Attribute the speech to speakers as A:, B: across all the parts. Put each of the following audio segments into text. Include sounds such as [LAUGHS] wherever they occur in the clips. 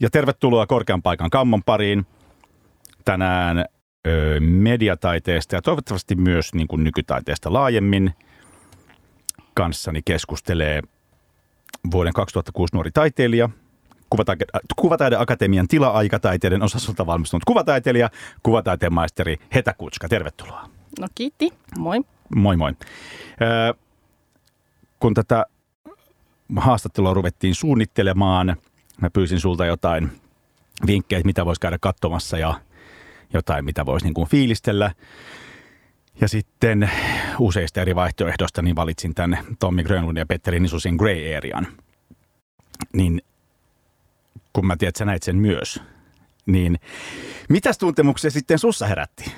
A: Ja tervetuloa korkean paikan kammon pariin. Tänään ö, mediataiteesta ja toivottavasti myös niin kuin nykytaiteesta laajemmin kanssani keskustelee vuoden 2006 nuori taiteilija, Kuvataide- Kuvataideakatemian tila-aikataiteiden osastolta valmistunut kuvataiteilija, kuvataiteen maisteri Heta Kutska. Tervetuloa.
B: No kiitti, moi.
A: Moi moi. Ö, kun tätä haastattelua ruvettiin suunnittelemaan, mä pyysin sulta jotain vinkkejä, mitä voisi käydä katsomassa ja jotain, mitä voisi niin kuin fiilistellä. Ja sitten useista eri vaihtoehdoista niin valitsin tänne Tommi Grönlund ja Petteri Nisusin Grey Arean. Niin kun mä tiedän, että sä näit sen myös, niin mitäs tuntemuksia sitten sussa herätti?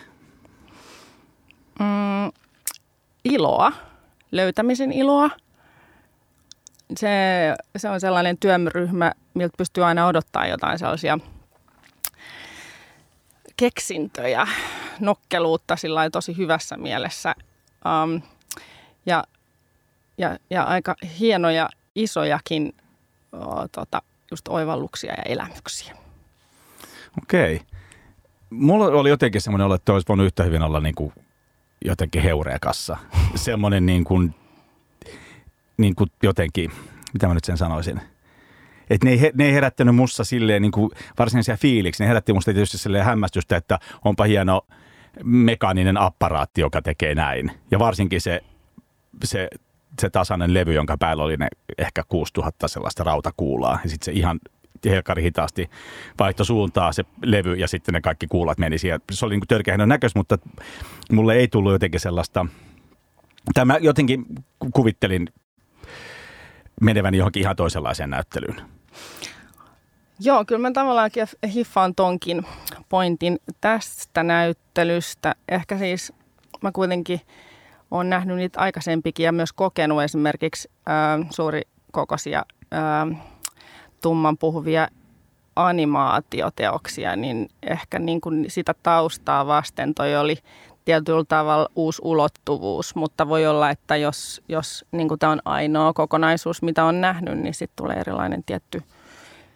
B: Mm, iloa, löytämisen iloa. Se, se on sellainen työryhmä, miltä pystyy aina odottaa jotain sellaisia keksintöjä, nokkeluutta sillä tosi hyvässä mielessä. Um, ja, ja, ja aika hienoja, isojakin o, tota, just oivalluksia ja elämyksiä.
A: Okei. Mulla oli jotenkin semmoinen olo, että olisi voinut yhtä hyvin olla niin kuin jotenkin heureakassa. [LAUGHS] semmoinen niin kuin, niin kuin jotenkin, mitä mä nyt sen sanoisin. Että ne, ne ei herättänyt mussa silleen niin kuin varsinaisia fiiliksi. Ne herätti musta tietysti silleen hämmästystä, että onpa hieno mekaaninen apparaatti, joka tekee näin. Ja varsinkin se, se, se tasainen levy, jonka päällä oli ne ehkä 6000 sellaista rautakuulaa. Ja sitten se ihan helkari hitaasti vaihto suuntaa se levy ja sitten ne kaikki kuulat meni siihen. Se oli niin törkeä näköistä, mutta mulle ei tullut jotenkin sellaista, tämä jotenkin kuvittelin meneväni johonkin ihan toisenlaiseen näyttelyyn.
B: Joo, kyllä mä tavallaan hiffaan tonkin pointin tästä näyttelystä. Ehkä siis mä kuitenkin olen nähnyt niitä aikaisempikin ja myös kokenut esimerkiksi äh, suurikokoisia äh, tumman puhuvia animaatioteoksia, niin ehkä niin kuin sitä taustaa vasten toi oli tietyllä tavalla uusi ulottuvuus, mutta voi olla, että jos, jos niin tämä on ainoa kokonaisuus, mitä on nähnyt, niin sitten tulee erilainen tietty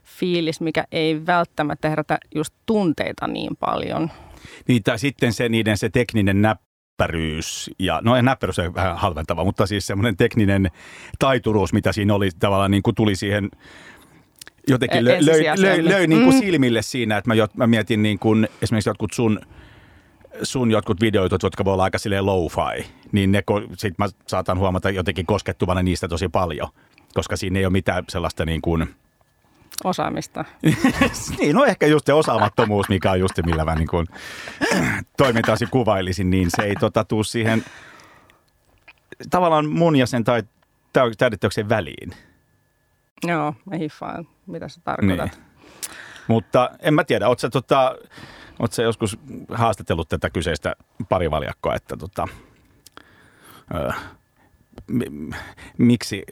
B: fiilis, mikä ei välttämättä herätä just tunteita niin paljon.
A: Niin, tai sitten se niiden se tekninen näppäryys, ja no näppäryys on vähän halventava, mutta siis semmoinen tekninen taituruus, mitä siinä oli tavallaan niin kuin tuli siihen jotenkin e- löi, löi, löi, löi niin kuin mm. silmille siinä, että mä, mä mietin niin kuin esimerkiksi jotkut sun sun jotkut videoitut, jotka voi olla aika silleen low-fi, niin ne, sit mä saatan huomata jotenkin koskettuvana niistä tosi paljon, koska siinä ei ole mitään sellaista niin kuin...
B: Osaamista. [LAUGHS]
A: niin, no ehkä just se osaamattomuus, mikä on just millä mä niin kuin [CLEARS THROAT] toimintasi kuvailisin, niin se ei tota, tuu siihen tavallaan mun ja sen tai taideteoksen väliin.
B: Joo, mä hiffaan, mitä sä tarkoitat. Niin.
A: Mutta en mä tiedä, ootko tota, Oletko joskus haastatellut tätä kyseistä parivaljakkoa, että tota, ö, miksi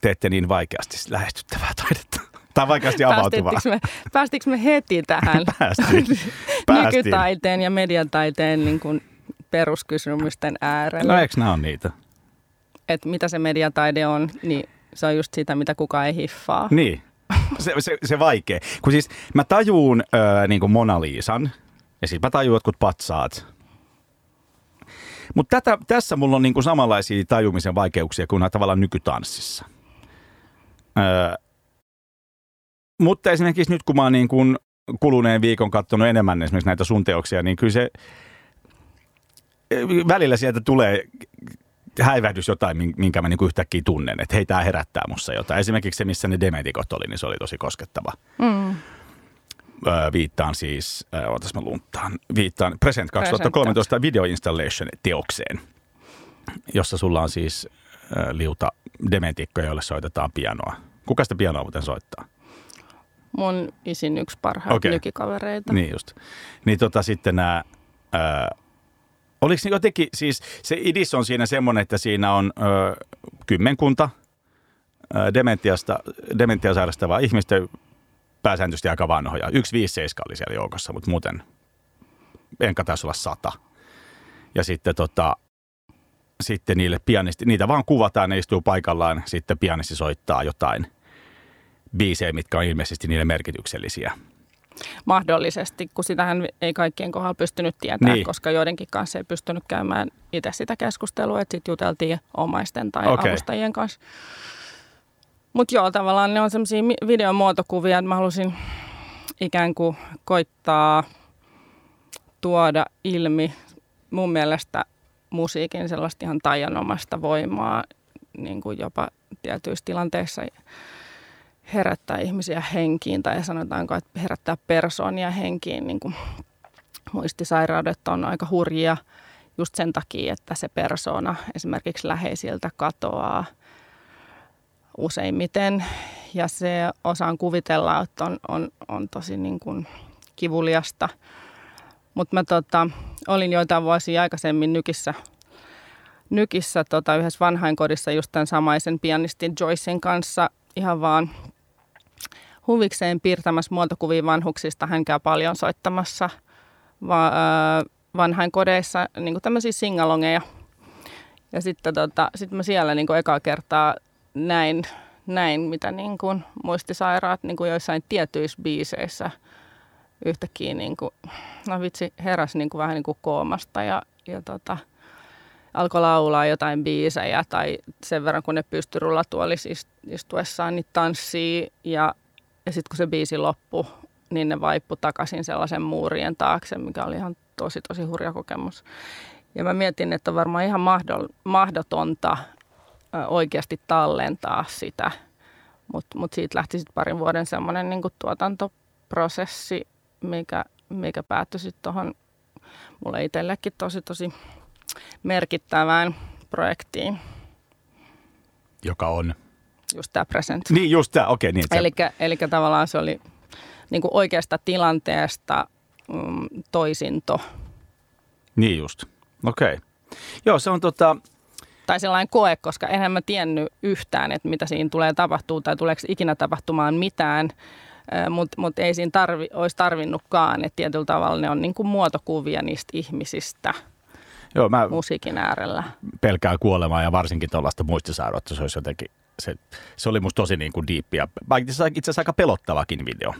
A: teette niin vaikeasti lähestyttävää taidetta? [LAUGHS] Tai vaikeasti avautuvaa.
B: Me, päästikö me heti tähän [LAUGHS]
A: Päästiin. [LAUGHS]
B: nykytaiteen ja mediataiteen niin kuin peruskysymysten äärelle?
A: No eikö nämä ole niitä?
B: Että mitä se mediataide on, niin se on just sitä, mitä kukaan ei hiffaa.
A: Niin, se, se, vaikea. Kun siis mä tajuun öö, niin kuin Mona Liisan ja sitten mä tajuun jotkut patsaat. Mutta tässä mulla on niin kuin samanlaisia tajumisen vaikeuksia kuin tavallaan nykytanssissa. Öö, mutta esimerkiksi nyt kun mä oon niin kuin kuluneen viikon katsonut enemmän esimerkiksi näitä sun teoksia, niin kyllä se välillä sieltä tulee häivähdys jotain, minkä mä niin yhtäkkiä tunnen, että hei, tämä herättää mussa jotain. Esimerkiksi se, missä ne dementikot oli, niin se oli tosi koskettava. Mm. Öö, viittaan siis, öö, otas mä lunttaan, viittaan Present 2013 Present. Video Installation teokseen, jossa sulla on siis öö, liuta dementikkoja, joille soitetaan pianoa. Kuka sitä pianoa muuten soittaa?
B: Mun isin yksi parhaita okay. nykikavereita.
A: Niin just. Niin tota sitten nämä öö, Oliko se jotenkin, siis se idis on siinä semmoinen, että siinä on ö, kymmenkunta dementiasta, dementia sairastavaa ihmistä, pääsääntöisesti aika vanhoja. Yksi viisi seiska oli siellä joukossa, mutta muuten enkä taisi olla sata. Ja sitten tota, sitten niille pianisti, niitä vaan kuvataan, ne istuu paikallaan, sitten pianisti soittaa jotain biisejä, mitkä on ilmeisesti niille merkityksellisiä.
B: Mahdollisesti, kun sitähän ei kaikkien kohdalla pystynyt tietämään,
A: Niin.
B: koska joidenkin kanssa ei pystynyt käymään itse sitä keskustelua, että sitten juteltiin omaisten tai
A: Okei.
B: avustajien kanssa. Mutta joo, tavallaan ne on semmoisia videomuotokuvia, että mä halusin ikään kuin koittaa tuoda ilmi mun mielestä musiikin sellaista ihan taianomasta voimaa, niin kuin jopa tietyissä tilanteissa herättää ihmisiä henkiin tai sanotaanko, että herättää persoonia henkiin. Niin kuin muistisairaudet on aika hurjia just sen takia, että se persoona esimerkiksi läheisiltä katoaa useimmiten ja se osaan kuvitella, että on, on, on tosi niin kuin kivuliasta. Mutta mä tota, olin joitain vuosia aikaisemmin Nykissä, Nykissä tota, yhdessä vanhainkodissa just tämän samaisen pianistin Joycein kanssa ihan vaan huvikseen piirtämässä muotokuvia vanhuksista. Hän käy paljon soittamassa va- ö, vanhainkodeissa niin tämmöisiä singalongeja. Ja sitten tota, sit mä siellä niin ekaa kertaa näin, näin mitä niin kuin muistisairaat niin kuin joissain tietyissä biiseissä yhtäkkiä niin kuin, no vitsi, heräsi niin kuin vähän niin kuin koomasta ja, ja tota, alkoi laulaa jotain biisejä tai sen verran kun ne pystyi rullatuolissa ist- istuessaan, niin tanssii ja, ja sitten kun se biisi loppui, niin ne vaippu takaisin sellaisen muurien taakse, mikä oli ihan tosi tosi hurja kokemus. Ja mä mietin, että on varmaan ihan mahdotonta oikeasti tallentaa sitä, mutta mut siitä lähti sitten parin vuoden semmoinen niin tuotantoprosessi, mikä, mikä päättyi sitten tuohon mulle itsellekin tosi tosi merkittävään projektiin,
A: Joka on.
B: Just tämä Present.
A: Niin just tämä, okei. niin, että se-
B: Eli, eli tavallaan se oli niin kuin oikeasta tilanteesta mm, toisinto.
A: Niin just. Okei. Joo, se on tota,
B: Tai sellainen koe, koska enhän mä tiennyt yhtään, että mitä siinä tulee tapahtuu tai tuleeko ikinä tapahtumaan mitään. Mutta mut ei siinä tarvi, olisi tarvinnutkaan, että tietyllä tavalla ne on niin kuin muotokuvia niistä ihmisistä
A: joo, mä
B: musiikin äärellä.
A: pelkään kuolemaa ja varsinkin tuollaista muistisairautta. Se olisi jotenkin, se, se oli musta tosi niin kuin diippi ja itse asiassa- aika pelottavakin video.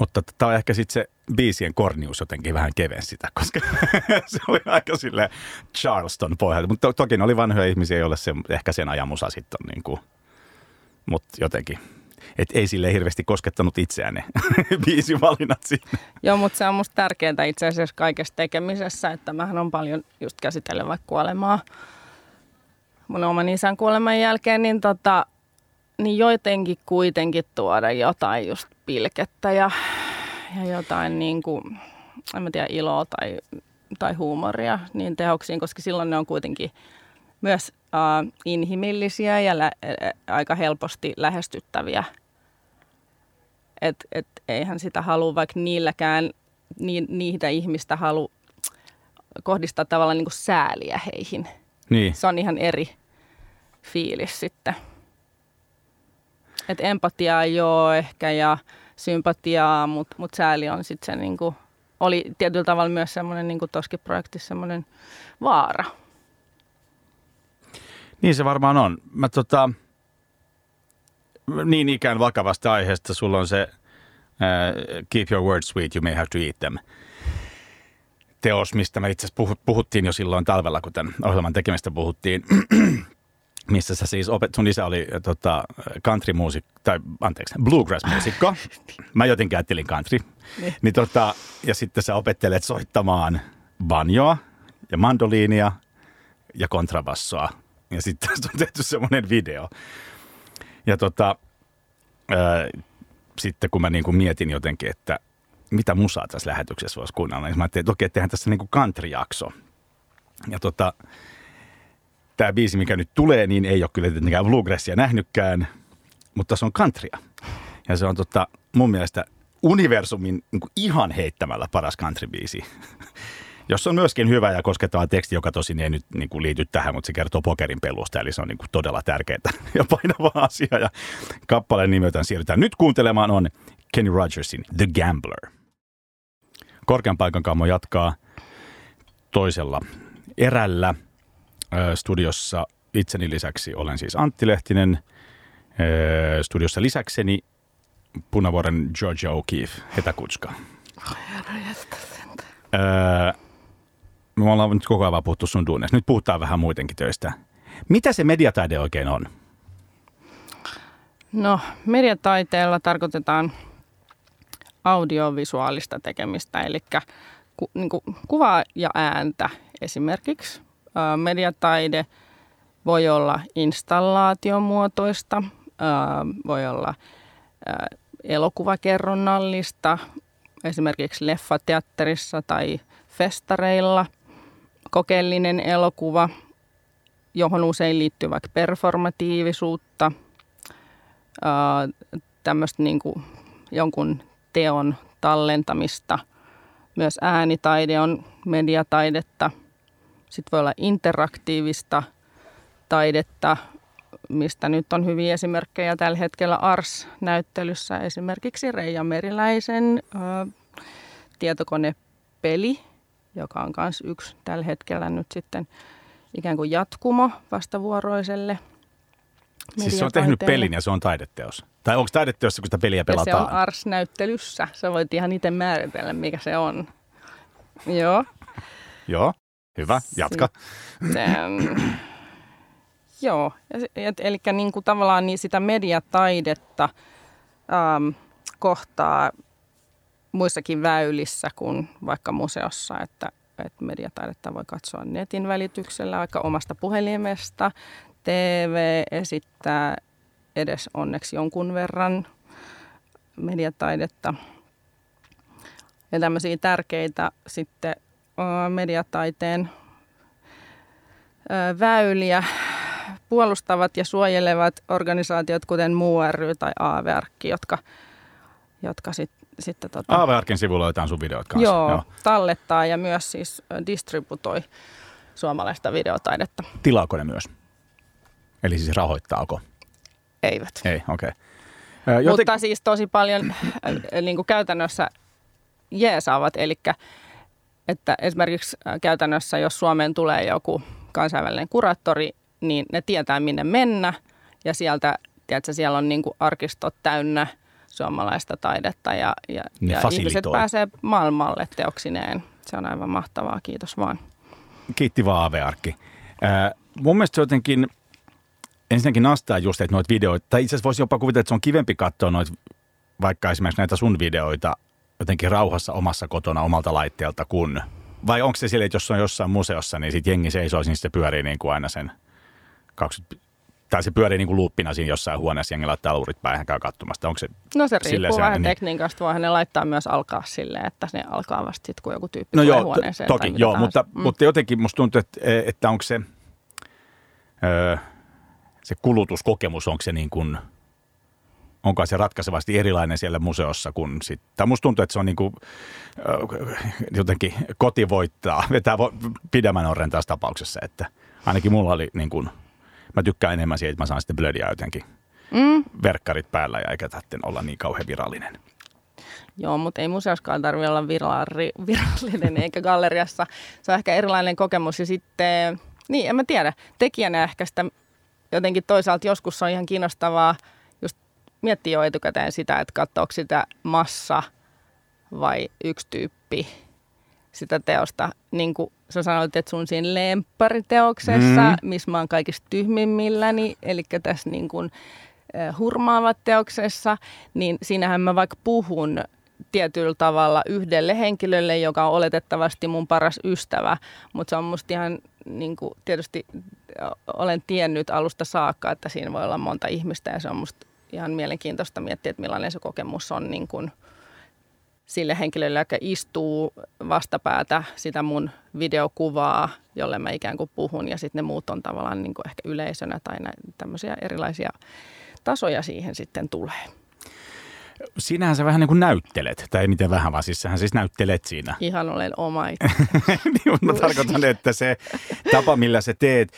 A: Mutta tämä on ehkä sitten se biisien kornius jotenkin vähän kevensi sitä, koska [LAUGHS] se oli aika sille Charleston pohjalta. Mutta to, toki ne oli vanhoja ihmisiä, joille se, ehkä sen ajan musa sitten on niin kuin, mutta jotenkin. Et ei sille hirveästi koskettanut itseään ne [LAUGHS] biisivalinnat siinä.
B: Joo, mutta se on musta tärkeää itse asiassa kaikessa tekemisessä, että mähän on paljon just käsitellyt vaikka kuolemaa mun oman isän kuoleman jälkeen, niin, tota, niin jotenkin kuitenkin tuoda jotain just pilkettä ja, ja jotain niin kuin, en mä tiedä, iloa tai, tai huumoria niin tehoksiin, koska silloin ne on kuitenkin myös äh, inhimillisiä ja lä- ä- aika helposti lähestyttäviä. Et, et eihän sitä halua vaikka niilläkään, ni, niitä ihmistä halu kohdistaa tavallaan niin kuin sääliä heihin.
A: Niin,
B: Se on ihan eri fiilis sitten. Et empatiaa joo ehkä ja sympatiaa, mutta mut sääli on sitten se niinku, oli tietyllä tavalla myös semmoinen niinku toskin projektissa semmoinen vaara.
A: Niin se varmaan on. Mä tota, niin ikään vakavasta aiheesta sulla on se uh, Keep your words sweet, you may have to eat them teos, mistä me itse asiassa puhuttiin jo silloin talvella, kun tämän ohjelman tekemistä puhuttiin, [CLEARS THROAT] missä sä siis opet, sun isä oli tota, country-muusikko, tai anteeksi, bluegrass-muusikko. [LAUGHS] Mä jotenkin ajattelin country.
B: Niin.
A: Niin tota, ja sitten sä opettelet soittamaan banjoa ja mandoliinia ja kontrabassoa. Ja sitten tästä on tehty semmoinen video. Ja tota, ää, sitten kun mä niinku mietin jotenkin, että mitä musaa tässä lähetyksessä voisi kuunnella, niin mä ajattelin, että okei, tehdään tässä niinku country-jakso. Ja tota, tämä biisi, mikä nyt tulee, niin ei ole kyllä tietenkään bluegrassia nähnytkään, mutta tässä on countrya. Ja se on tota, mun mielestä universumin niin ihan heittämällä paras country-biisi. [LAUGHS] Jossa on myöskin hyvä ja koskettava teksti, joka tosin ei nyt niin kuin liity tähän, mutta se kertoo pokerin pelusta, eli se on niin kuin todella tärkeää [LAUGHS] ja painava asia. Ja kappaleen nimeltään siirrytään nyt kuuntelemaan on Kenny Rogersin The Gambler. Korkean paikan kammo jatkaa toisella erällä. Studiossa itseni lisäksi olen siis Antti Lehtinen studiossa lisäkseni Punavuoren Georgia O'Keeffe, Heta Kutska. Öö, me ollaan nyt koko ajan puhuttu sun duunista. Nyt puhutaan vähän muidenkin töistä. Mitä se mediataide oikein on?
B: No, mediataiteella tarkoitetaan audiovisuaalista tekemistä, eli ku, niin kuin kuvaa ja ääntä esimerkiksi. Ää, mediataide voi olla installaatiomuotoista, ää, voi olla ää, elokuvakerronnallista, esimerkiksi leffateatterissa tai festareilla, kokeellinen elokuva, johon usein liittyy vaikka performatiivisuutta, tämmöistä niin kuin jonkun teon tallentamista. Myös äänitaide on mediataidetta. Sitten voi olla interaktiivista taidetta, mistä nyt on hyviä esimerkkejä tällä hetkellä ARS-näyttelyssä. Esimerkiksi Reija Meriläisen ää, tietokonepeli, joka on myös yksi tällä hetkellä nyt sitten ikään kuin jatkumo vastavuoroiselle
A: Siis se on tehnyt pelin ja se on taideteos. Tai onko taideteossa, kun sitä peliä pelataan?
B: Ja se on Ars-näyttelyssä. Sä voit ihan itse määritellä, mikä se on. Joo.
A: Joo, hyvä. Jatka.
B: Sitten, [CLEARS THROAT] joo, eli niin kuin tavallaan niin sitä mediataidetta ähm, kohtaa muissakin väylissä kuin vaikka museossa, että, että mediataidetta voi katsoa netin välityksellä, vaikka omasta puhelimesta TV esittää edes onneksi jonkun verran mediataidetta. Ja tämmöisiä tärkeitä sitten mediataiteen väyliä puolustavat ja suojelevat organisaatiot, kuten Muu ry tai AVR, jotka, jotka sit, sitten... Tota,
A: AVRkin sivulla jotain sun videot kanssa.
B: Joo, joo, tallettaa ja myös siis distributoi suomalaista videotaidetta.
A: Tilaako ne myös? Eli siis rahoittaako?
B: Eivät.
A: Ei, okei.
B: Okay. Joten... Mutta siis tosi paljon äh, niin kuin käytännössä jeesaavat, eli että esimerkiksi äh, käytännössä, jos Suomeen tulee joku kansainvälinen kuraattori, niin ne tietää minne mennä ja sieltä, tiedätkö, siellä on niin kuin arkistot täynnä suomalaista taidetta ja, ja, ja ihmiset pääsee maailmalle teoksineen. Se on aivan mahtavaa, kiitos vaan.
A: Kiitti vaan Ave-arkki. Äh, mun mielestä jotenkin ensinnäkin nastaa just, että noita videoita, tai itse asiassa voisi jopa kuvitella, että se on kivempi katsoa noita, vaikka esimerkiksi näitä sun videoita jotenkin rauhassa omassa kotona omalta laitteelta kun, vai onko se sille, että jos on jossain museossa, niin sitten jengi seisoo, niin se pyörii niin kuin aina sen 20, tai se pyörii niin kuin luuppina siinä jossain huoneessa, jengi laittaa luurit päähän käy katsomasta. Onko se
B: No se riippuu vähän niin... tekniikasta, voihan ne laittaa myös alkaa silleen, että ne alkaa vasta sitten, kun joku tyyppi
A: no
B: tulee
A: joo,
B: huoneeseen.
A: toki, joo, mutta, mm. mutta jotenkin musta tuntuu, että, että onko se, öö, se kulutuskokemus, onko se niin kuin, onko se ratkaisevasti erilainen siellä museossa kuin sitten. Musta tuntuu, että se on niin kuin, jotenkin koti voittaa, vetää pidemmän orren taas tapauksessa, että ainakin mulla oli niin kuin, mä tykkään enemmän siitä, että mä saan sitten blödiä jotenkin mm. verkkarit päällä ja eikä tarvitse olla niin kauhean virallinen.
B: Joo, mutta ei museoskaan tarvitse olla virallinen eikä galleriassa. Se on ehkä erilainen kokemus ja sitten, niin en mä tiedä, tekijänä ehkä sitä jotenkin toisaalta joskus on ihan kiinnostavaa just miettiä jo etukäteen sitä, että katsoako sitä massa vai yksi tyyppi sitä teosta. Niin kuin sä sanoit, että sun siinä lemppariteoksessa, mm. missä mä oon kaikista tyhmimmilläni, eli tässä niin kuin, hurmaavat teoksessa, niin siinähän mä vaikka puhun tietyllä tavalla yhdelle henkilölle, joka on oletettavasti mun paras ystävä, mutta se on musta ihan niin kuin, tietysti olen tiennyt alusta saakka, että siinä voi olla monta ihmistä ja se on musta ihan mielenkiintoista miettiä, että millainen se kokemus on niin kuin sille henkilölle, joka istuu vastapäätä sitä mun videokuvaa, jolle mä ikään kuin puhun ja sitten ne muut on tavallaan niin kuin ehkä yleisönä tai näin, tämmöisiä erilaisia tasoja siihen sitten tulee.
A: Siinähän sä vähän niin kuin näyttelet, tai ei miten vähän, vaan siis sähän siis näyttelet siinä.
B: Ihan olen oma [LAUGHS]
A: niin, mä tarkoitan, että se tapa, millä sä teet,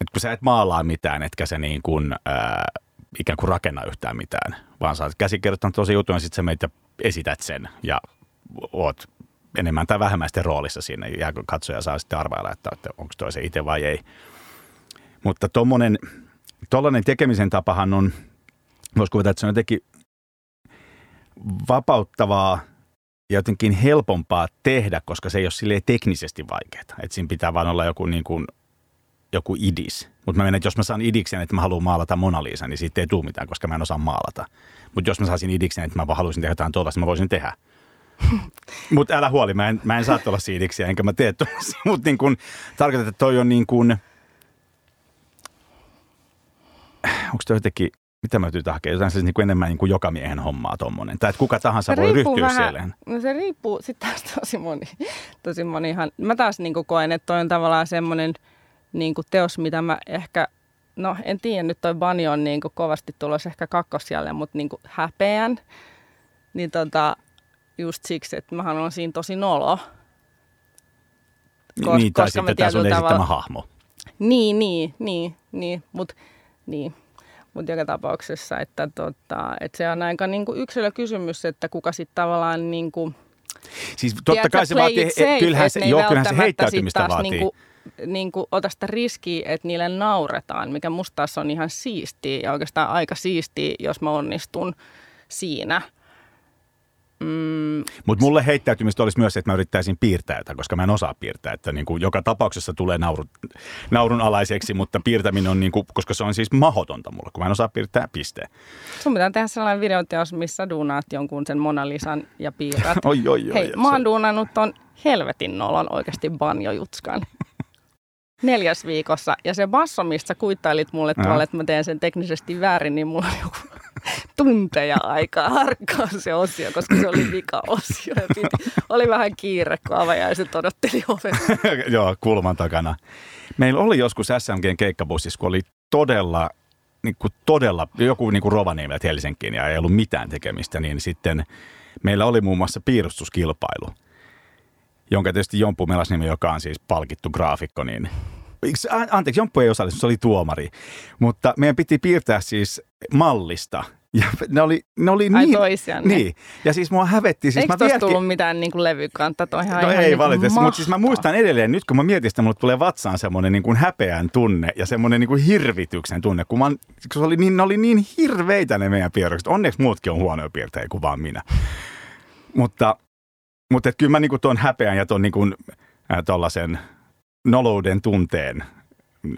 A: että kun sä et maalaa mitään, etkä sä niin kuin, ää, ikään kuin rakenna yhtään mitään, vaan sä oot käsikirjoittanut tosi jutun ja sitten sä meitä esität sen ja oot enemmän tai vähemmän sitten roolissa siinä ja katsoja saa sitten arvailla, että, että onko toi se itse vai ei. Mutta tuommoinen Tuollainen tekemisen tapahan on, voisi kuvata, että se on jotenkin vapauttavaa ja jotenkin helpompaa tehdä, koska se ei ole silleen teknisesti vaikeaa. Että siinä pitää vaan olla joku, niin kuin, joku idis. Mutta mä menen, että jos mä saan idiksen, että mä haluan maalata Mona Lisa, niin siitä ei tule mitään, koska mä en osaa maalata. Mutta jos mä saisin idiksen, että mä vaan haluaisin tehdä jotain tuollaista, mä voisin tehdä. [LAUGHS] Mutta älä huoli, mä en, mä en saa tuolla siidiksiä, enkä mä tee tuollaisia. [LAUGHS] Mutta niin kun, tarkoitan, että toi on niin kuin, onko toi jotenkin, mitä mä yritän hakea, jotain siis niin kuin enemmän niin kuin joka miehen hommaa tuommoinen. Tai että kuka tahansa
B: Se
A: voi ryhtyä
B: vähän-. No se riippuu sitten taas tosi moni. Tosi monihan. Mä taas niin koen, että toi on tavallaan semmoinen niin teos, mitä mä ehkä, no en tiedä, nyt toi Bani on niin kovasti tulossa ehkä kakkosjalle, mutta niin häpeän. Niin tota, just siksi, että mä on siinä tosi nolo. Kos-
A: niin, tai
B: koska
A: sitten tämä sun esittämä
B: tavalla-
A: hahmo.
B: Niin, niin, niin, niin, mutta niin. Mut joka tapauksessa, että, tota, että se on aika niinku yksilökysymys, että kuka sitten tavallaan niinku,
A: Siis totta
B: tiedätkö,
A: kai se vaatii,
B: safe,
A: kyllähän
B: että
A: se, joo, kyllähän se heittäytymistä vaatii.
B: Niinku, niinku ota sitä riskiä, että niille nauretaan, mikä musta taas on ihan siistiä ja oikeastaan aika siistiä, jos mä onnistun siinä. Mm,
A: Mutta mulle heittäytymistä olisi myös, se, että mä yrittäisin piirtää jotain, koska mä en osaa piirtää. Että niin kuin joka tapauksessa tulee naurun, naurun alaiseksi, mutta piirtäminen on, niin kuin, koska se on siis mahdotonta mulle, kun mä en osaa piirtää piste.
B: sun pitää tehdä sellainen videoteos, missä duunaat jonkun sen Mona Lisan ja piirrät. [LAUGHS]
A: Oi, oi, oi.
B: Hei,
A: se-
B: mä oon duunannut ton helvetin nolon oikeasti banjojutskan. [LAUGHS] Neljäs viikossa. Ja se basso, mistä kuittailit mulle
A: Joo.
B: tuolla, että mä teen sen teknisesti väärin, niin mulla on joku tunteja aikaa harkkaa se osio, koska se oli vika-osio. Ja piti, oli vähän kiire, kun avajaiset odotteli ovessa. [LAUGHS]
A: Joo, kulman takana. Meillä oli joskus SMGn keikkabussissa, kun oli todella, niin kuin todella joku niin kuin Rovaniemeltä Helsinkiin ja ei ollut mitään tekemistä, niin sitten meillä oli muun muassa piirustuskilpailu, jonka tietysti Jomppu Melasnimi, joka on siis palkittu graafikko, niin Anteeksi, Jomppu ei osallistunut, se oli tuomari. Mutta meidän piti piirtää siis mallista. Ja ne oli, ne oli
B: Ai
A: niin...
B: toisianne.
A: Niin. Ja siis mua hävetti. Siis
B: Eikö
A: mä
B: tuossa
A: vieläkin-
B: tullut mitään niin kuin levykantta? Toi ihan,
A: No
B: ihan
A: ei
B: niin
A: valitettavasti, mutta siis mä muistan edelleen, nyt kun mä mietin sitä, mulle tulee vatsaan semmoinen niin kuin häpeän tunne ja semmoinen niin kuin hirvityksen tunne, kun, mä, kun se oli niin, ne oli niin hirveitä ne meidän piirrokset. Onneksi muutkin on huonoja piirtejä kuin vaan minä. Mutta, mutta et kyllä mä niin kuin tuon häpeän ja tuon niin kuin, äh, tollasen nolouden tunteen,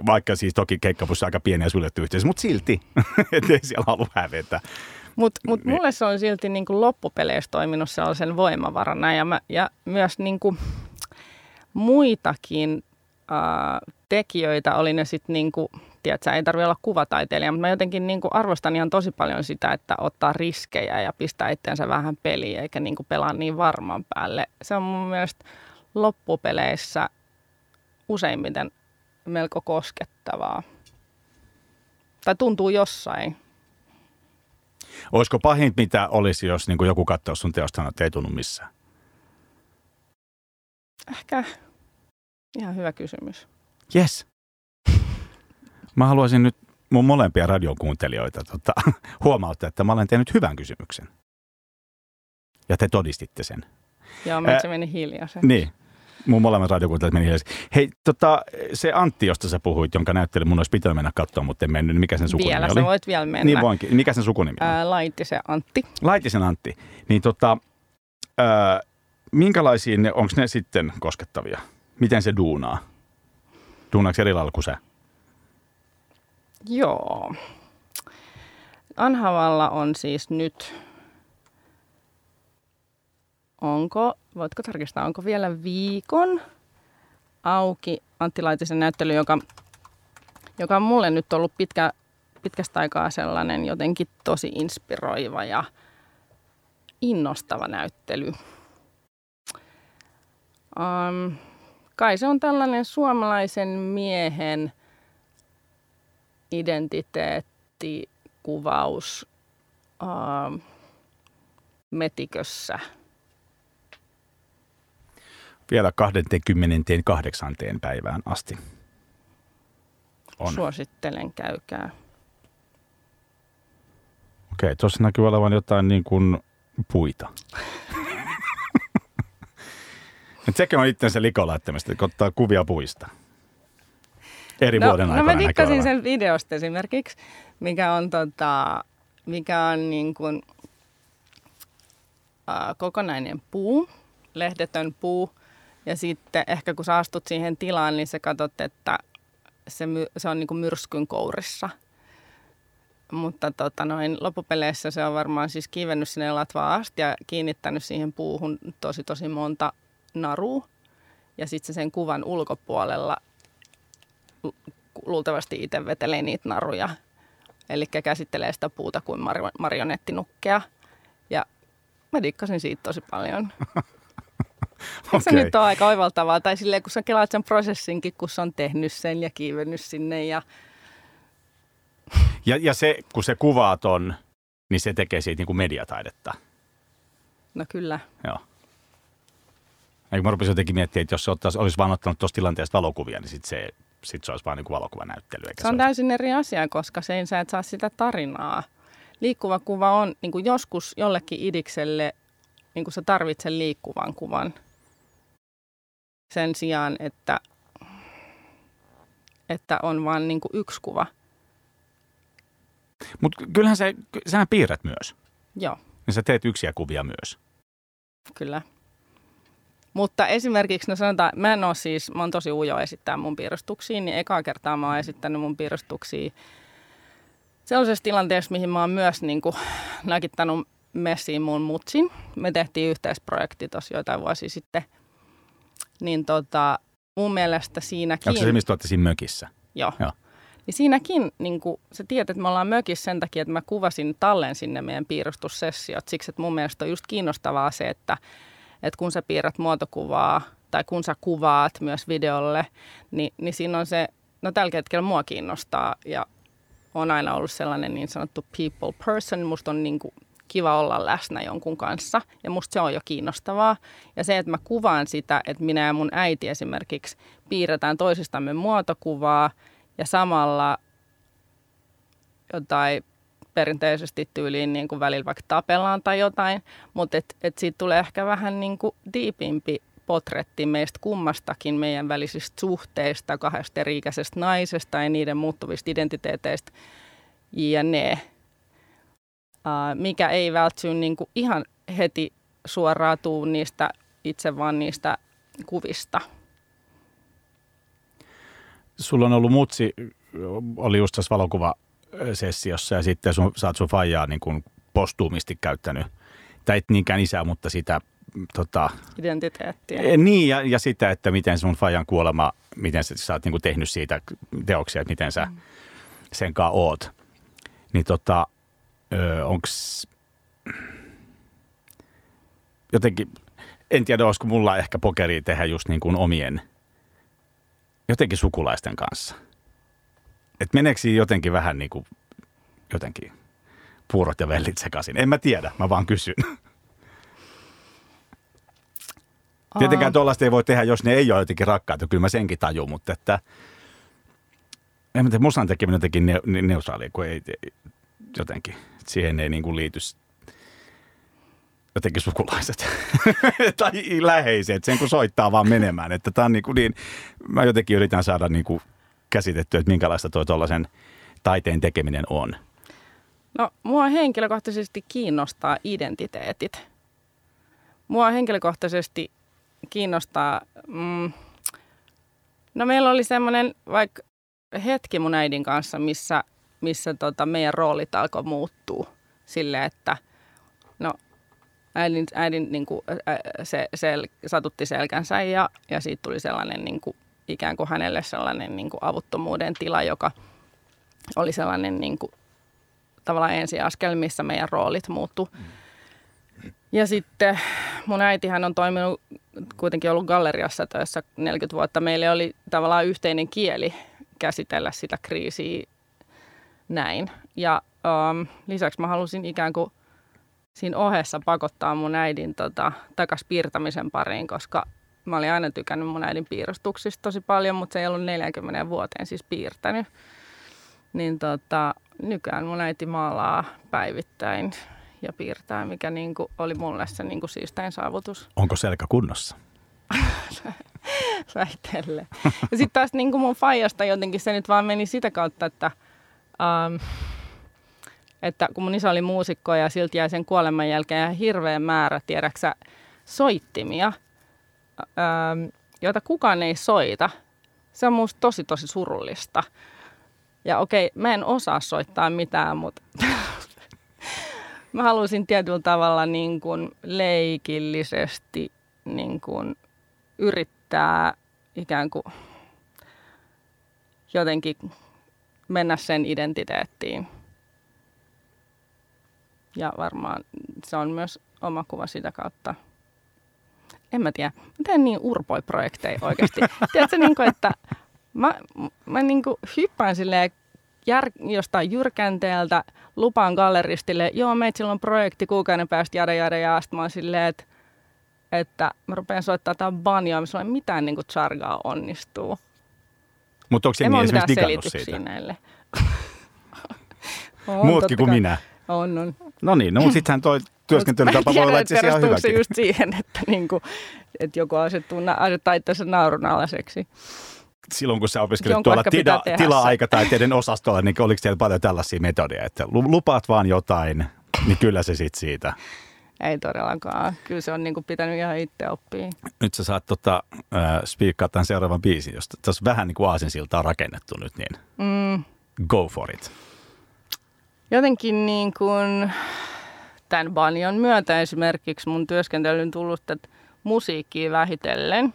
A: vaikka siis toki keikkapussa aika pieni ja suljettu yhteisö, mutta silti, [LAUGHS] ettei siellä halua hävetä.
B: Mutta mut
A: Niin.
B: mulle se on silti niin kuin loppupeleissä toiminut sellaisen voimavarana ja, mä, ja myös niin kuin muitakin äh, tekijöitä, oli ne sitten niin kuin, tiedätkö, ei tarvitse olla kuvataiteilija, mutta mä jotenkin niin kuin arvostan ihan tosi paljon sitä, että ottaa riskejä ja pistää itseensä vähän peliä eikä niin kuin pelaa niin varman päälle. Se on mun mielestä loppupeleissä useimmiten melko koskettavaa. Tai tuntuu jossain.
A: Olisiko pahinta, mitä olisi, jos niin joku katsoo sun teosta että ei tunnu missään?
B: Ehkä ihan hyvä kysymys.
A: Yes. [LAUGHS] Mä haluaisin nyt mun molempia radiokuuntelijoita tota, [LAUGHS] huomauttaa, että mä olen tehnyt hyvän kysymyksen. Ja te todistitte sen.
B: Joo, meitä se meni hiljaisen.
A: Niin. Mun molemmat radiokuuntelijat meni hiljaisesti. Hei, tota, se Antti, josta sä puhuit, jonka näytteli, mun olisi pitänyt mennä katsoa, mutta en mennyt. Mikä sen sukunimi
B: Vielä,
A: oli?
B: sä voit vielä mennä.
A: Niin voinkin. Mikä sen sukunimi on?
B: Ää, Laitisen Antti.
A: Laitisen Antti. Niin tota, ää, minkälaisia ne, onko ne sitten koskettavia? Miten se duunaa? Duunaako eri lailla kuin sä?
B: Joo. Anhavalla on siis nyt, onko, voitko tarkistaa, onko vielä viikon auki Antti Laitisen näyttely, joka, joka on mulle nyt ollut pitkä, pitkästä aikaa sellainen jotenkin tosi inspiroiva ja innostava näyttely. Um, kai se on tällainen suomalaisen miehen identiteettikuvaus uh, metikössä.
A: Vielä 28. päivään asti. On.
B: Suosittelen, käykää.
A: Okei, tuossa näkyy olevan jotain niin kuin puita. [LAUGHS] Et sekin on itsensä likolaittamista, että ottaa kuvia puista. eri
B: no,
A: vuoden
B: no
A: aikana
B: mä dikkasin sen videosta esimerkiksi, mikä on, tota, mikä on niin kuin, äh, kokonainen puu, lehdetön puu. Ja sitten ehkä kun sä astut siihen tilaan, niin sä katsot, että se, my, se on niin kuin myrskyn kourissa. Mutta tota noin, loppupeleissä se on varmaan siis kiivennyt sinne latvaan asti ja kiinnittänyt siihen puuhun tosi tosi monta narua. Ja sitten se sen kuvan ulkopuolella lu- luultavasti itse vetelee niitä naruja. Eli käsittelee sitä puuta kuin mari- marionettinukkea. Ja mä dikkasin siitä tosi paljon. [LAUGHS] [LAUGHS] Eikö se nyt ole aika oivaltavaa? Tai silleen, kun sä kelaat sen prosessinkin, kun se on tehnyt sen ja kiivennyt sinne. Ja
A: Ja, ja se, kun se kuvaa ton, niin se tekee siitä niin kuin mediataidetta.
B: no kyllä.
A: Joo. Ja mä rupesin jotenkin miettimään, että jos se ottaisi, olisi vaan ottanut tuosta tilanteesta valokuvia, niin sit se, sit se olisi vaan niin kuin valokuvanäyttely. Eikä
B: Se on täysin eri asia, koska sen sä et saa sitä tarinaa. Liikkuva kuva on niin kuin joskus jollekin idikselle, niin kuin sä tarvitset liikkuvan kuvan. Sen sijaan, että, että on vain niin yksi kuva.
A: Mutta kyllähän se, sähän piirrät myös.
B: Joo,
A: Niin sä teet yksiä kuvia myös.
B: kyllä. Mutta esimerkiksi, no sanotaan, mä en ole siis, mä oon tosi ujo esittää mun piirustuksiin, niin ekaa kertaa mä oon esittänyt mun piirustuksia sellaisessa tilanteessa, mihin mä oon myös niin kuin, nakittanut messiin mun mutsin. Me tehtiin yhteisprojekti tuossa joitain vuosia sitten. Niin tota, mun mielestä siinäkin...
A: Onko se se, mistä olette siinä mökissä?
B: Joo.
A: Joo.
B: Niin siinäkin niin kuin, sä tiedät, että me ollaan mökissä sen takia, että mä kuvasin tallen sinne meidän piirustussessiot. Siksi, että mun mielestä on just kiinnostavaa se, että, että kun sä piirrät muotokuvaa tai kun sä kuvaat myös videolle, niin, niin siinä on se, no tällä hetkellä mua kiinnostaa ja on aina ollut sellainen niin sanottu people person. Musta on niin kuin kiva olla läsnä jonkun kanssa ja musta se on jo kiinnostavaa. Ja se, että mä kuvaan sitä, että minä ja mun äiti esimerkiksi piirretään toisistamme muotokuvaa ja samalla jotain perinteisesti tyyliin niin kuin välillä vaikka tapellaan tai jotain, mutta et, et siitä tulee ehkä vähän niin kuin diipimpi potretti meistä kummastakin meidän välisistä suhteista, kahdesta eri-ikäisestä naisesta ja niiden muuttuvista identiteeteistä jne. Uh, mikä ei välttämättä niin kuin ihan heti suoraan tuu niistä itse vaan niistä kuvista.
A: Sulla on ollut mutsi, oli just tässä valokuvasessiossa ja sitten sun, sä oot sun faijaa niin kuin postuumisti käyttänyt. Tai et niinkään isää, mutta sitä tota,
B: Identiteettiä.
A: Eh, Niin, ja, ja sitä, että miten sun fajan kuolema, miten sä, sä oot niinku tehnyt siitä teoksia, että miten sä sen kanssa oot. Niin tota, ö, onks jotenkin, en tiedä, olisiko mulla ehkä pokeria tehdä just niin kuin omien, jotenkin sukulaisten kanssa. Et meneekö jotenkin vähän niin kuin, jotenkin puurot ja vellit sekaisin? En mä tiedä, mä vaan kysyn. Tietenkään tuollaista ei voi tehdä, jos ne ei ole jotenkin rakkaita. Kyllä mä senkin tajun, mutta että... En mä tiedä, musan tekeminen jotenkin ne, ne, neutraalia, kun ei, ei jotenkin. Siihen ei niin kuin liity jotenkin sukulaiset [LAUGHS] tai läheiset, sen kun soittaa vaan menemään. Että tää on niin, kuin niin, mä jotenkin yritän saada niin kuin käsitettyä, että minkälaista toi tuollaisen taiteen tekeminen on.
B: No, mua henkilökohtaisesti kiinnostaa identiteetit. Mua henkilökohtaisesti kiinnostaa, mm, no meillä oli semmoinen vaikka hetki mun äidin kanssa, missä, missä tota meidän roolit alkoi muuttua sille, että no äidin, äidin niin kuin, ä, se, sel, satutti selkänsä ja, ja siitä tuli sellainen niin kuin, ikään kuin hänelle sellainen niin kuin avuttomuuden tila, joka oli sellainen niin kuin, tavallaan ensiaskel, missä meidän roolit muuttu. Ja sitten mun äitihän on toiminut, kuitenkin ollut galleriassa töissä 40 vuotta. Meillä oli tavallaan yhteinen kieli käsitellä sitä kriisiä näin. Ja um, lisäksi mä halusin ikään kuin siinä ohessa pakottaa mun äidin tota, takas piirtämisen pariin, koska mä olin aina tykännyt mun äidin piirustuksista tosi paljon, mutta se ei ollut 40 vuoteen siis piirtänyt. Niin tota, nykyään mun äiti maalaa päivittäin ja piirtää, mikä niinku oli mulle se niinku siistein saavutus.
A: Onko selkä kunnossa? [LAUGHS]
B: väitelle. Ja sitten taas niin kuin mun faijasta jotenkin se nyt vaan meni sitä kautta, että, ähm, että kun mun iso oli muusikko ja silti jäi sen kuoleman jälkeen ihan hirveä määrä, tiedäksä, soittimia, ähm, joita kukaan ei soita. Se on musta tosi tosi surullista. Ja okei, mä en osaa soittaa mitään, mutta [LAUGHS] mä halusin tietyllä tavalla niin kuin leikillisesti niin kuin yrittää ikään kuin jotenkin mennä sen identiteettiin. Ja varmaan se on myös oma kuva sitä kautta. En mä tiedä. Mä teen niin urpoi-projekteja oikeasti. [LAUGHS] Tiedätkö, niin kuin, että mä, mä niin kuin hyppään silleen jär, jostain jyrkänteeltä, lupaan galleristille, joo, meitä on projekti kuukauden päästä, jada, jada, ja sitten mä oon silleen, että, että mä rupean soittaa tämän banjoa, missä ei mitään niin kuin chargaa onnistuu.
A: Mutta onko
B: En
A: esimerkiksi
B: mitään
A: digannut siitä?
B: näille. [LAUGHS] On,
A: Muutkin kuin minä.
B: On, on.
A: No niin, no mutta sittenhän toi työskentelytapa voi olla itse asiassa ihan
B: se just siihen, että, niinku, että joku asettuu, asettaa itsensä naurunalaiseksi.
A: Silloin kun sä opiskelit
B: Jonkun
A: tuolla tila, tila-aikataiteiden [LAUGHS] osastolla, niin oliko siellä paljon tällaisia metodeja, että lu- lupaat vaan jotain, niin kyllä se sitten siitä.
B: Ei todellakaan. Kyllä se on niinku pitänyt ihan itse oppia.
A: Nyt sä saat tota, äh, spiikkaa tämän seuraavan biisin, josta tässä vähän niin kuin aasinsiltaa rakennettu nyt, niin
B: Mm.
A: go for it.
B: Jotenkin niin kuin tämän banjon myötä esimerkiksi mun työskentelyn tullut tätä musiikkia vähitellen.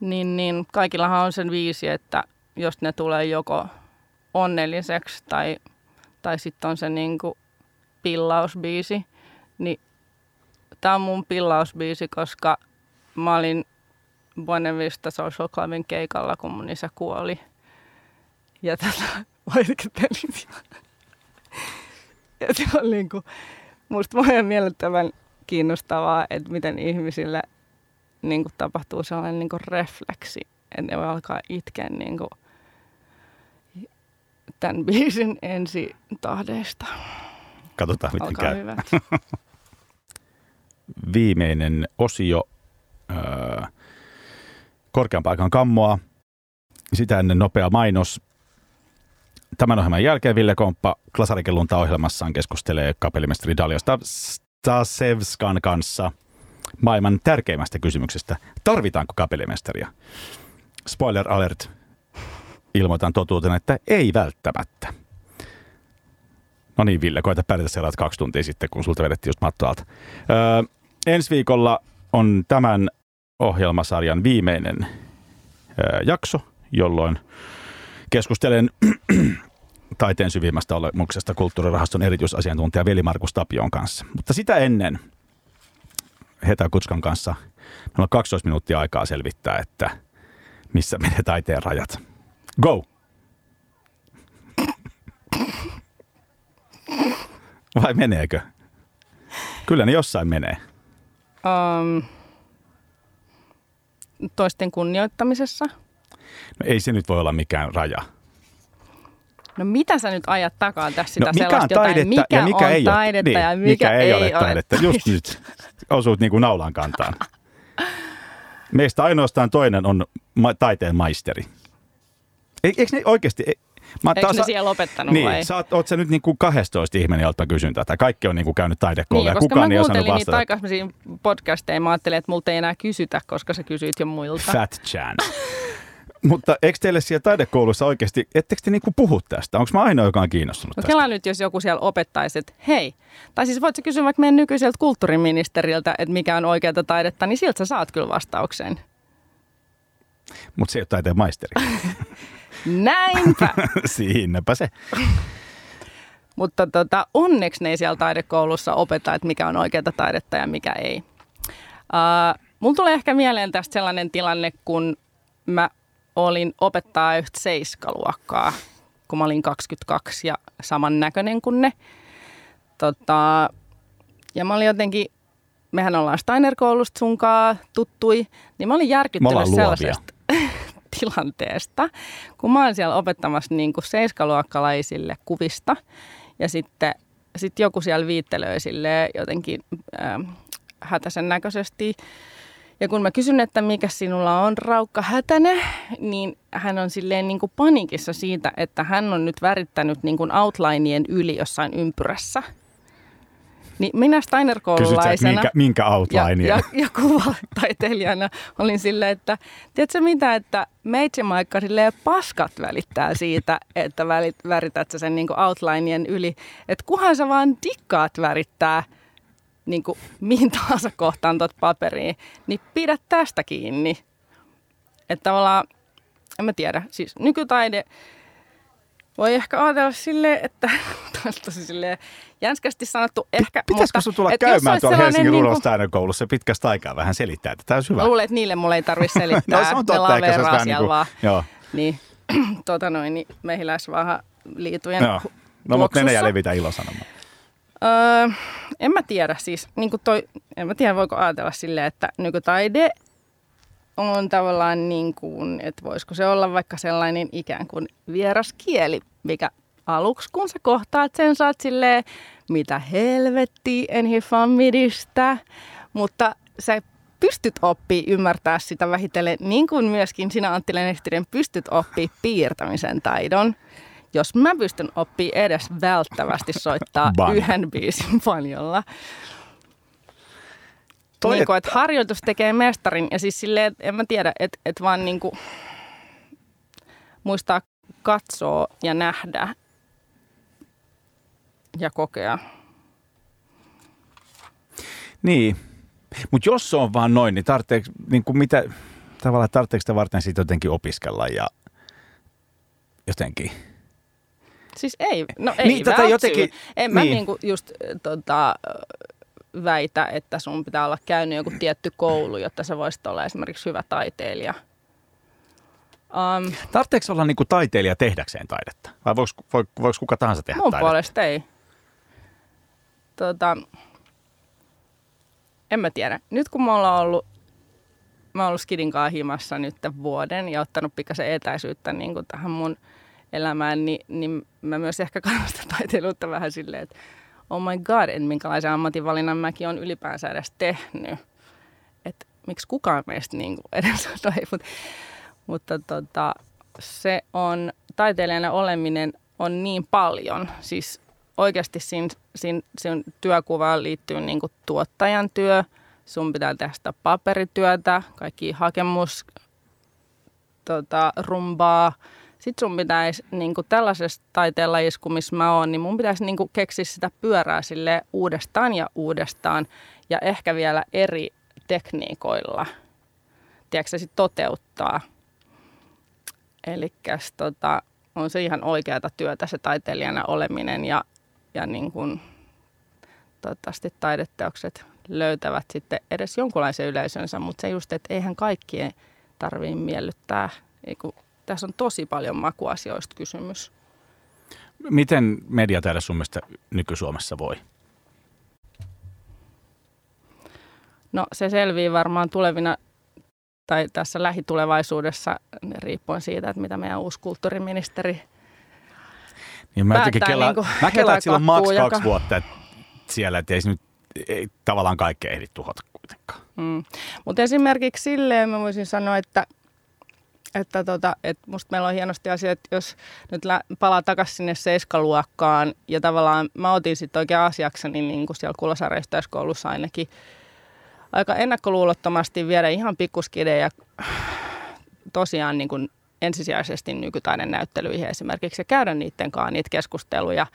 B: Niin, niin kaikillahan on sen viisi, että jos ne tulee joko onnelliseksi tai, tai sitten on se niin kuin pillausbiisi, niin tämä on mun pillausbiisi, koska mä olin Buena Vista Social Clubin keikalla, kun mun isä kuoli. Ja tota, [LAUGHS] voitekettelin siellä. Ja se on niin kuin, musta vaan ihan miellyttävän kiinnostavaa, että miten ihmisille niin kuin tapahtuu sellainen niin kuin refleksi, että ne voi alkaa itkeä niin kuin tämän biisin ensi tahdeista.
A: Katsotaan, miten
B: Olkaa
A: käy.
B: hyvät. [LAUGHS]
A: Viimeinen osio öö, korkean paikan kammoa. Sitä ennen nopea mainos. Tämän ohjelman jälkeen Ville Komppa Klasarikelunta ohjelmassaan keskustelee kapellimestari Dalia Stasevskan kanssa maailman tärkeimmästä kysymyksestä. Tarvitaanko kapellimestaria? Spoiler alert. Ilmoitan totuutena, että ei välttämättä. No niin, Ville, koita pärjätä seuraavat kaksi tuntia sitten, kun sulta vedettiin just matto alta. Öö, ensi viikolla on tämän ohjelmasarjan viimeinen öö, jakso, jolloin keskustelen [CLEARS THROAT] taiteen syvimmästä olemuksesta kulttuurirahaston erityisasiantuntija Veli Markus Tapion kanssa. Mutta sitä ennen Heta Kutskan kanssa meillä on 12 minuuttia aikaa selvittää, että missä menee taiteen rajat. Go! Vai meneekö? Kyllä ne jossain menee.
B: Um, toisten kunnioittamisessa.
A: No ei se nyt voi olla mikään raja.
B: No mitä sä nyt ajat takaa tässä sitä
A: No mikä on
B: sellaista jotain,
A: taidetta
B: mikä
A: ja mikä
B: on
A: ei
B: taidetta
A: ole,
B: ja
A: niin,
B: mikä,
A: ei, ole taidetta. Just nyt osuut niin kuin naulan kantaan. Meistä ainoastaan toinen on ma- taiteen maisteri. Eikö ne oikeasti... Mä
B: Eikö ne siellä lopettanut
A: niin,
B: vai?
A: sä oot, oot sä nyt niin kuin 12 ihminen, jolta kysyn tätä. Kaikki on niin kuin käynyt taidekouluja
B: Niin,
A: ja kukaan
B: mä
A: ei osannut
B: kuuntelin niitä
A: vastata.
B: aikaisemmisia podcasteja, mä ajattelin, että multa ei enää kysytä, koska sä kysyit jo muilta.
A: Fat chance. [LAUGHS] Mutta eikö teille siellä taidekoulussa oikeasti, ettekö te niinku puhu tästä? Onko mä ainoa, joka on kiinnostunut
B: No
A: tästä?
B: kela nyt, jos joku siellä opettaisi, että hei, tai siis voit sä kysyä vaikka meidän nykyiseltä kulttuuriministeriltä, että mikä on oikeata taidetta, niin siltä sä saat kyllä vastauksen.
A: Mutta se ei ole taiteen maisteri. [LAUGHS]
B: Näinpä! [LAUGHS]
A: Siinäpä se.
B: Mutta tota, onneksi ne ei siellä taidekoulussa opeta, että mikä on oikeata taidetta ja mikä ei. Uh, mulla tulee ehkä mieleen tästä sellainen tilanne, kun mä olin opettaa yhtä seiskaluokkaa, kun mä olin 22 ja samannäköinen kuin ne. Tota, ja mä olin jotenkin, mehän ollaan Steiner-koulusta sunkaa tuttui, niin mä olin järkyttynyt sellaisesta [LAUGHS] tilanteesta, kun mä oon siellä opettamassa niin kuin seiskaluokkalaisille kuvista ja sitten sit joku siellä viittelöi sille jotenkin äh, hätäisen näköisesti Ja kun mä kysyn, että mikä sinulla on raukka hätäne, niin hän on silleen niin kuin panikissa siitä, että hän on nyt värittänyt niin kuin outlineien yli jossain ympyrässä. Niin minä Steiner-koululaisena
A: minkä, minkä
B: ja, ja, ja kuvataiteilijana olin silleen, että tiedätkö mitä, että meitsimaikka silleen paskat välittää siitä, että välit, värität sä sen niin outlineien yli. Että kunhan sä vaan dikkaat värittää niin kuin mihin tahansa kohtaan tuot paperiin, niin pidä tästä kiinni. Että tavallaan, en mä tiedä, siis nykytaide voi ehkä ajatella silleen, että tosi silleen jänskästi sanottu ehkä.
A: Pitäisikö
B: mutta,
A: tulla käymään tuolla Helsingin niin kuin... koulussa pitkästä aikaa vähän selittää, että tämä olisi hyvä.
B: Luulen, että niille mulle ei tarvitse [LAUGHS] selittää.
A: no se on totta, ehkä se vähän niin kuin, joo.
B: Niin, [CLEARS THROAT] tota noin, niin mehiläisvaha liitujen
A: Joo. No mutta mene ja levitä ilosanomaan.
B: Öö, en mä tiedä siis, niin kuin toi, en mä tiedä voiko ajatella silleen, että nykytaide on tavallaan niin kuin, että voisiko se olla vaikka sellainen ikään kuin vieras kieli, mikä aluksi kun sä kohtaat sen, saat silleen, mitä helvetti, en midistä, mutta sä pystyt oppii ymmärtää sitä vähitellen, niin kuin myöskin sinä Antti Lenehtinen pystyt oppii piirtämisen taidon. Jos mä pystyn oppii edes välttävästi soittaa [LAUGHS] yhden biisin panjolla, Toi, niin kuin, että harjoitus tekee mestarin ja siis silleen, en mä tiedä, että, että vaan niin kuin muistaa katsoa ja nähdä ja kokea.
A: Niin, mutta jos se on vaan noin, niin tarvitseeko, niin kuin mitä, tavallaan tarvitseeko sitä varten siitä jotenkin opiskella ja jotenkin?
B: Siis ei, no ei
A: niin, tätä jotenkin,
B: En mä niin. niinku just tota, väitä, että sun pitää olla käynyt joku tietty koulu, jotta sä voisit olla esimerkiksi hyvä taiteilija.
A: Um, Tarvitseeko olla niinku taiteilija tehdäkseen taidetta? Vai voiko, voiko kuka tahansa tehdä
B: mun
A: taidetta?
B: puolesta ei. Tota, en mä tiedä. Nyt kun me ollaan ollut, mä ollut Skidin himassa nyt vuoden ja ottanut pikkasen etäisyyttä niin kuin tähän mun elämään, niin, niin mä myös ehkä kannustan [LAUGHS] taiteilijuutta vähän silleen, että oh my god, että minkälaisen ammatinvalinnan mäkin on ylipäänsä edes tehnyt. Että miksi kukaan meistä niin kuin [LAUGHS] edes ei, mutta, mutta tota, se on, taiteilijana oleminen on niin paljon. Siis oikeasti siinä, siinä, siinä työkuvaan liittyy niin kuin tuottajan työ, sun pitää tehdä sitä paperityötä, kaikki hakemus, tota, rumbaa, sitten sun pitäisi niin kuin tällaisessa taiteenlajissa, kun missä mä oon, niin mun pitäisi niin kuin keksiä sitä pyörää sille uudestaan ja uudestaan ja ehkä vielä eri tekniikoilla. Tiedätkö sit toteuttaa. Eli tota, on se ihan oikeata työtä se taiteilijana oleminen ja, ja niin kuin, toivottavasti taideteokset löytävät sitten edes jonkunlaisen yleisönsä, mutta se just, että eihän kaikkien tarvii miellyttää, ei kun tässä on tosi paljon makuasioista kysymys.
A: Miten mediataide sun mielestä nyky-Suomessa voi?
B: No se selvii varmaan tulevina tai tässä lähitulevaisuudessa riippuen siitä, että mitä meidän uusi kulttuuriministeri
A: niin mä päättää. Kela, niin mä kelaan, että sillä on maks kaksi joka... vuotta siellä, että ei nyt ei, tavallaan kaikkea ehdi tuhota kuitenkaan. Mm.
B: Mutta esimerkiksi silleen mä voisin sanoa, että että tota, et musta meillä on hienosti asia, että jos nyt lä- palaa takaisin sinne seiskaluokkaan ja tavallaan mä otin sitten oikein asiakseni niin kuin siellä Kulosaaren ainakin aika ennakkoluulottomasti viedä ihan pikkuskidejä tosiaan niin kuin ensisijaisesti nykytaiden näyttelyihin esimerkiksi ja käydä niiden kanssa niitä keskusteluja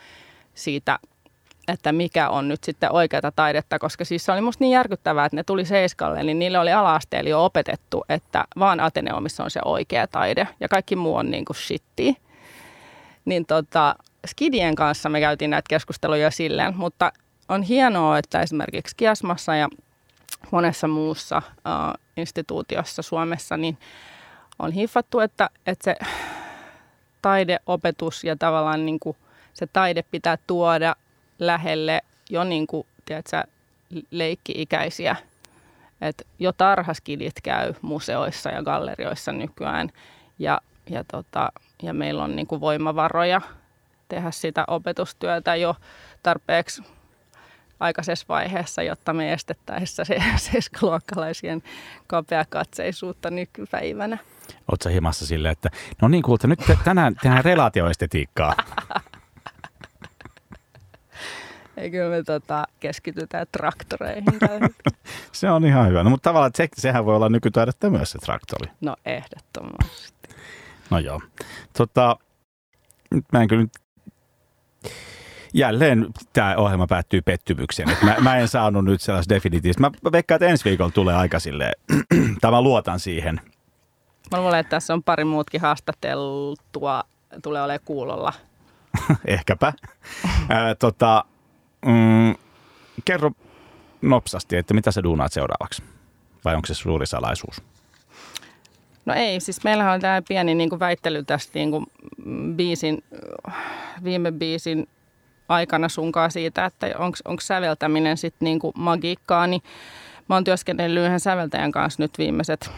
B: siitä – että mikä on nyt sitten oikeata taidetta, koska siis se oli musta niin järkyttävää, että ne tuli seiskalle, niin niille oli ala-asteella jo opetettu, että vaan Ateneumissa on se oikea taide ja kaikki muu on niin kuin shitti. Niin tota, Skidien kanssa me käytiin näitä keskusteluja silleen, mutta on hienoa, että esimerkiksi Kiasmassa ja monessa muussa uh, instituutiossa Suomessa niin on hiffattu, että, että se taideopetus ja tavallaan niin kuin se taide pitää tuoda lähelle jo niin kuin, tiedätkö, leikki-ikäisiä. Et jo tarhaskidit käy museoissa ja gallerioissa nykyään ja, ja, tota, ja meillä on niin kuin voimavaroja tehdä sitä opetustyötä jo tarpeeksi aikaisessa vaiheessa, jotta me estettäisiin se [LAUGHS] seiskaluokkalaisien kapeakatseisuutta nykypäivänä.
A: Oletko himassa silleen, että no niin kuulta, nyt te- tänään tehdään relaatioestetiikkaa. [LAUGHS]
B: Ei kyllä me tota, keskitytään traktoreihin. [LAUGHS]
A: Se on ihan hyvä. No, mutta tavallaan se, sehän voi olla nykytaidetta myös se traktori.
B: no ehdottomasti.
A: No joo. Tota, nyt mä en kyllä nyt... Jälleen tämä ohjelma päättyy pettymykseen. Et mä, mä, en saanut nyt sellaista definitiivistä. Mä veikkaan, että ensi viikolla tulee aika silleen, [CLEARS THROAT] tai mä luotan siihen.
B: Mä luulen, että tässä on pari muutkin haastateltua, tulee olemaan kuulolla. [LAUGHS]
A: Ehkäpä. Ää, tota, mm, kerro nopsasti, että mitä sä duunaat seuraavaksi? Vai onko se suuri salaisuus?
B: No ei, siis meillähän on tämä pieni niin kuin väittely tästä niin kuin mm, biisin, viime biisin aikana sunkaa siitä, että onko säveltäminen sitten niin kuin magiikkaa, niin mä oon työskennellyt yhden säveltäjän kanssa nyt viimeiset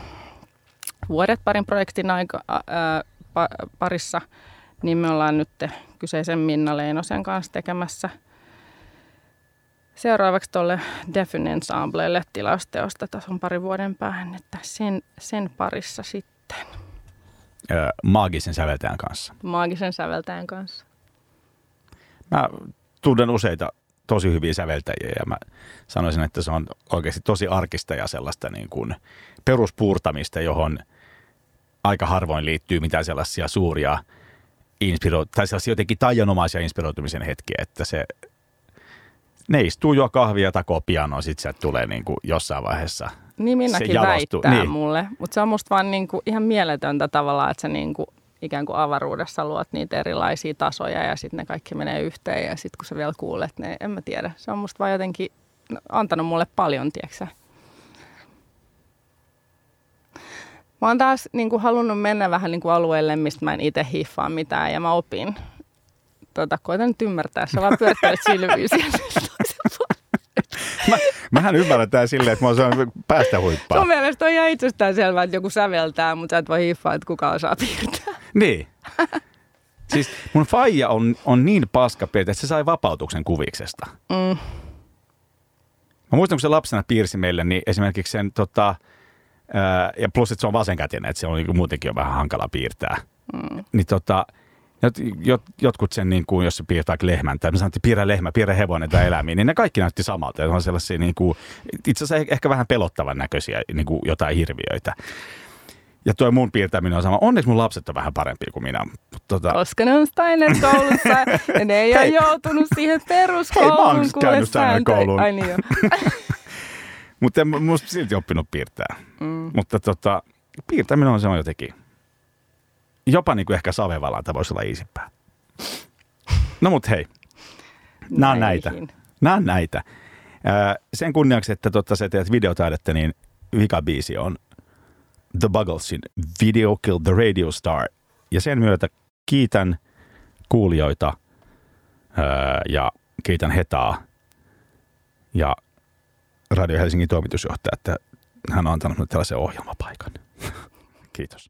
B: vuodet parin projektin aika, ää, pa, parissa, niin me ollaan nyt kyseisen Minna Leinosen kanssa tekemässä seuraavaksi tuolle Defyn Ensemblelle tilausteosta. Tässä on pari vuoden päähän, että sen, sen parissa sitten
A: Ää, maagisen säveltäjän kanssa.
B: maagisen säveltäjän kanssa.
A: Mä tunnen useita tosi hyviä säveltäjiä ja mä sanoisin, että se on oikeasti tosi arkista ja sellaista niin kuin peruspuurtamista, johon aika harvoin liittyy mitään sellaisia suuria inspiro- tai sellaisia jotenkin taianomaisia inspiroitumisen hetkiä, että se ne istuu jo kahvia takoo pianoa, sit sieltä tulee niin kuin jossain vaiheessa.
B: Niin Minnakin
A: jalostuu,
B: väittää
A: niin.
B: niin. mulle, mutta se on musta vaan niinku ihan mieletöntä tavallaan, että sä niinku ikään kuin avaruudessa luot niitä erilaisia tasoja ja sitten ne kaikki menee yhteen ja sitten kun sä vielä kuulet, ne en mä tiedä. Se on musta vaan jotenkin antanut mulle paljon, tieksä. Mä oon taas niin kuin, halunnut mennä vähän niin kuin alueelle, mistä mä en itse hiffaa mitään ja mä opin. Tota, koitan nyt ymmärtää, sä vaan pyörittelet silmiä. [LAUGHS]
A: Mä, mähän ymmärrän tää silleen, että mä osaan päästä huippaa.
B: Sun mielestä on ihan itsestään selvää, että joku säveltää, mutta sä et voi hiffaa, että kuka osaa piirtää.
A: Niin. Siis mun faija on, on niin paskapeli, että se sai vapautuksen kuviksesta.
B: Mm.
A: Mä muistan, kun se lapsena piirsi meille, niin esimerkiksi sen tota, ja plus, että se on vasenkätinen, että se on niin muutenkin jo vähän hankala piirtää.
B: Mm.
A: Niin tota, jot, jot, jotkut sen, niin kuin, jos se piirtää lehmän, tai me sanottiin piirrä lehmä, piirrä hevonen tai eläimiä, niin ne kaikki näytti samalta. Ja on sellaisia niin kuin, itse asiassa eh- ehkä vähän pelottavan näköisiä niin kuin jotain hirviöitä. Ja tuo mun piirtäminen on sama. Onneksi mun lapset on vähän parempi kuin minä. Tota,
B: Koska ne on Steiner-koulussa ja ne ei ole joutunut siihen peruskouluun.
A: Hei, mä oon käynyt Steiner-kouluun.
B: sääntöjä. Ai niin. [LAUGHS]
A: mutta en musta silti oppinut piirtää.
B: Mm.
A: Mutta tota, piirtäminen on se on jotenkin, jopa niin kuin ehkä savevalanta voisi olla iisimpää. No mut hei, Nää on näitä. Nämä on näitä. Sen kunniaksi, että totta sä teet videotaidetta, niin vikabiisi on The Bugglesin Video Kill the Radio Star. Ja sen myötä kiitän kuulijoita ja kiitän Hetaa ja Radio Helsingin toimitusjohtaja, että hän on antanut tällaisen ohjelmapaikan. [LAUGHS] Kiitos.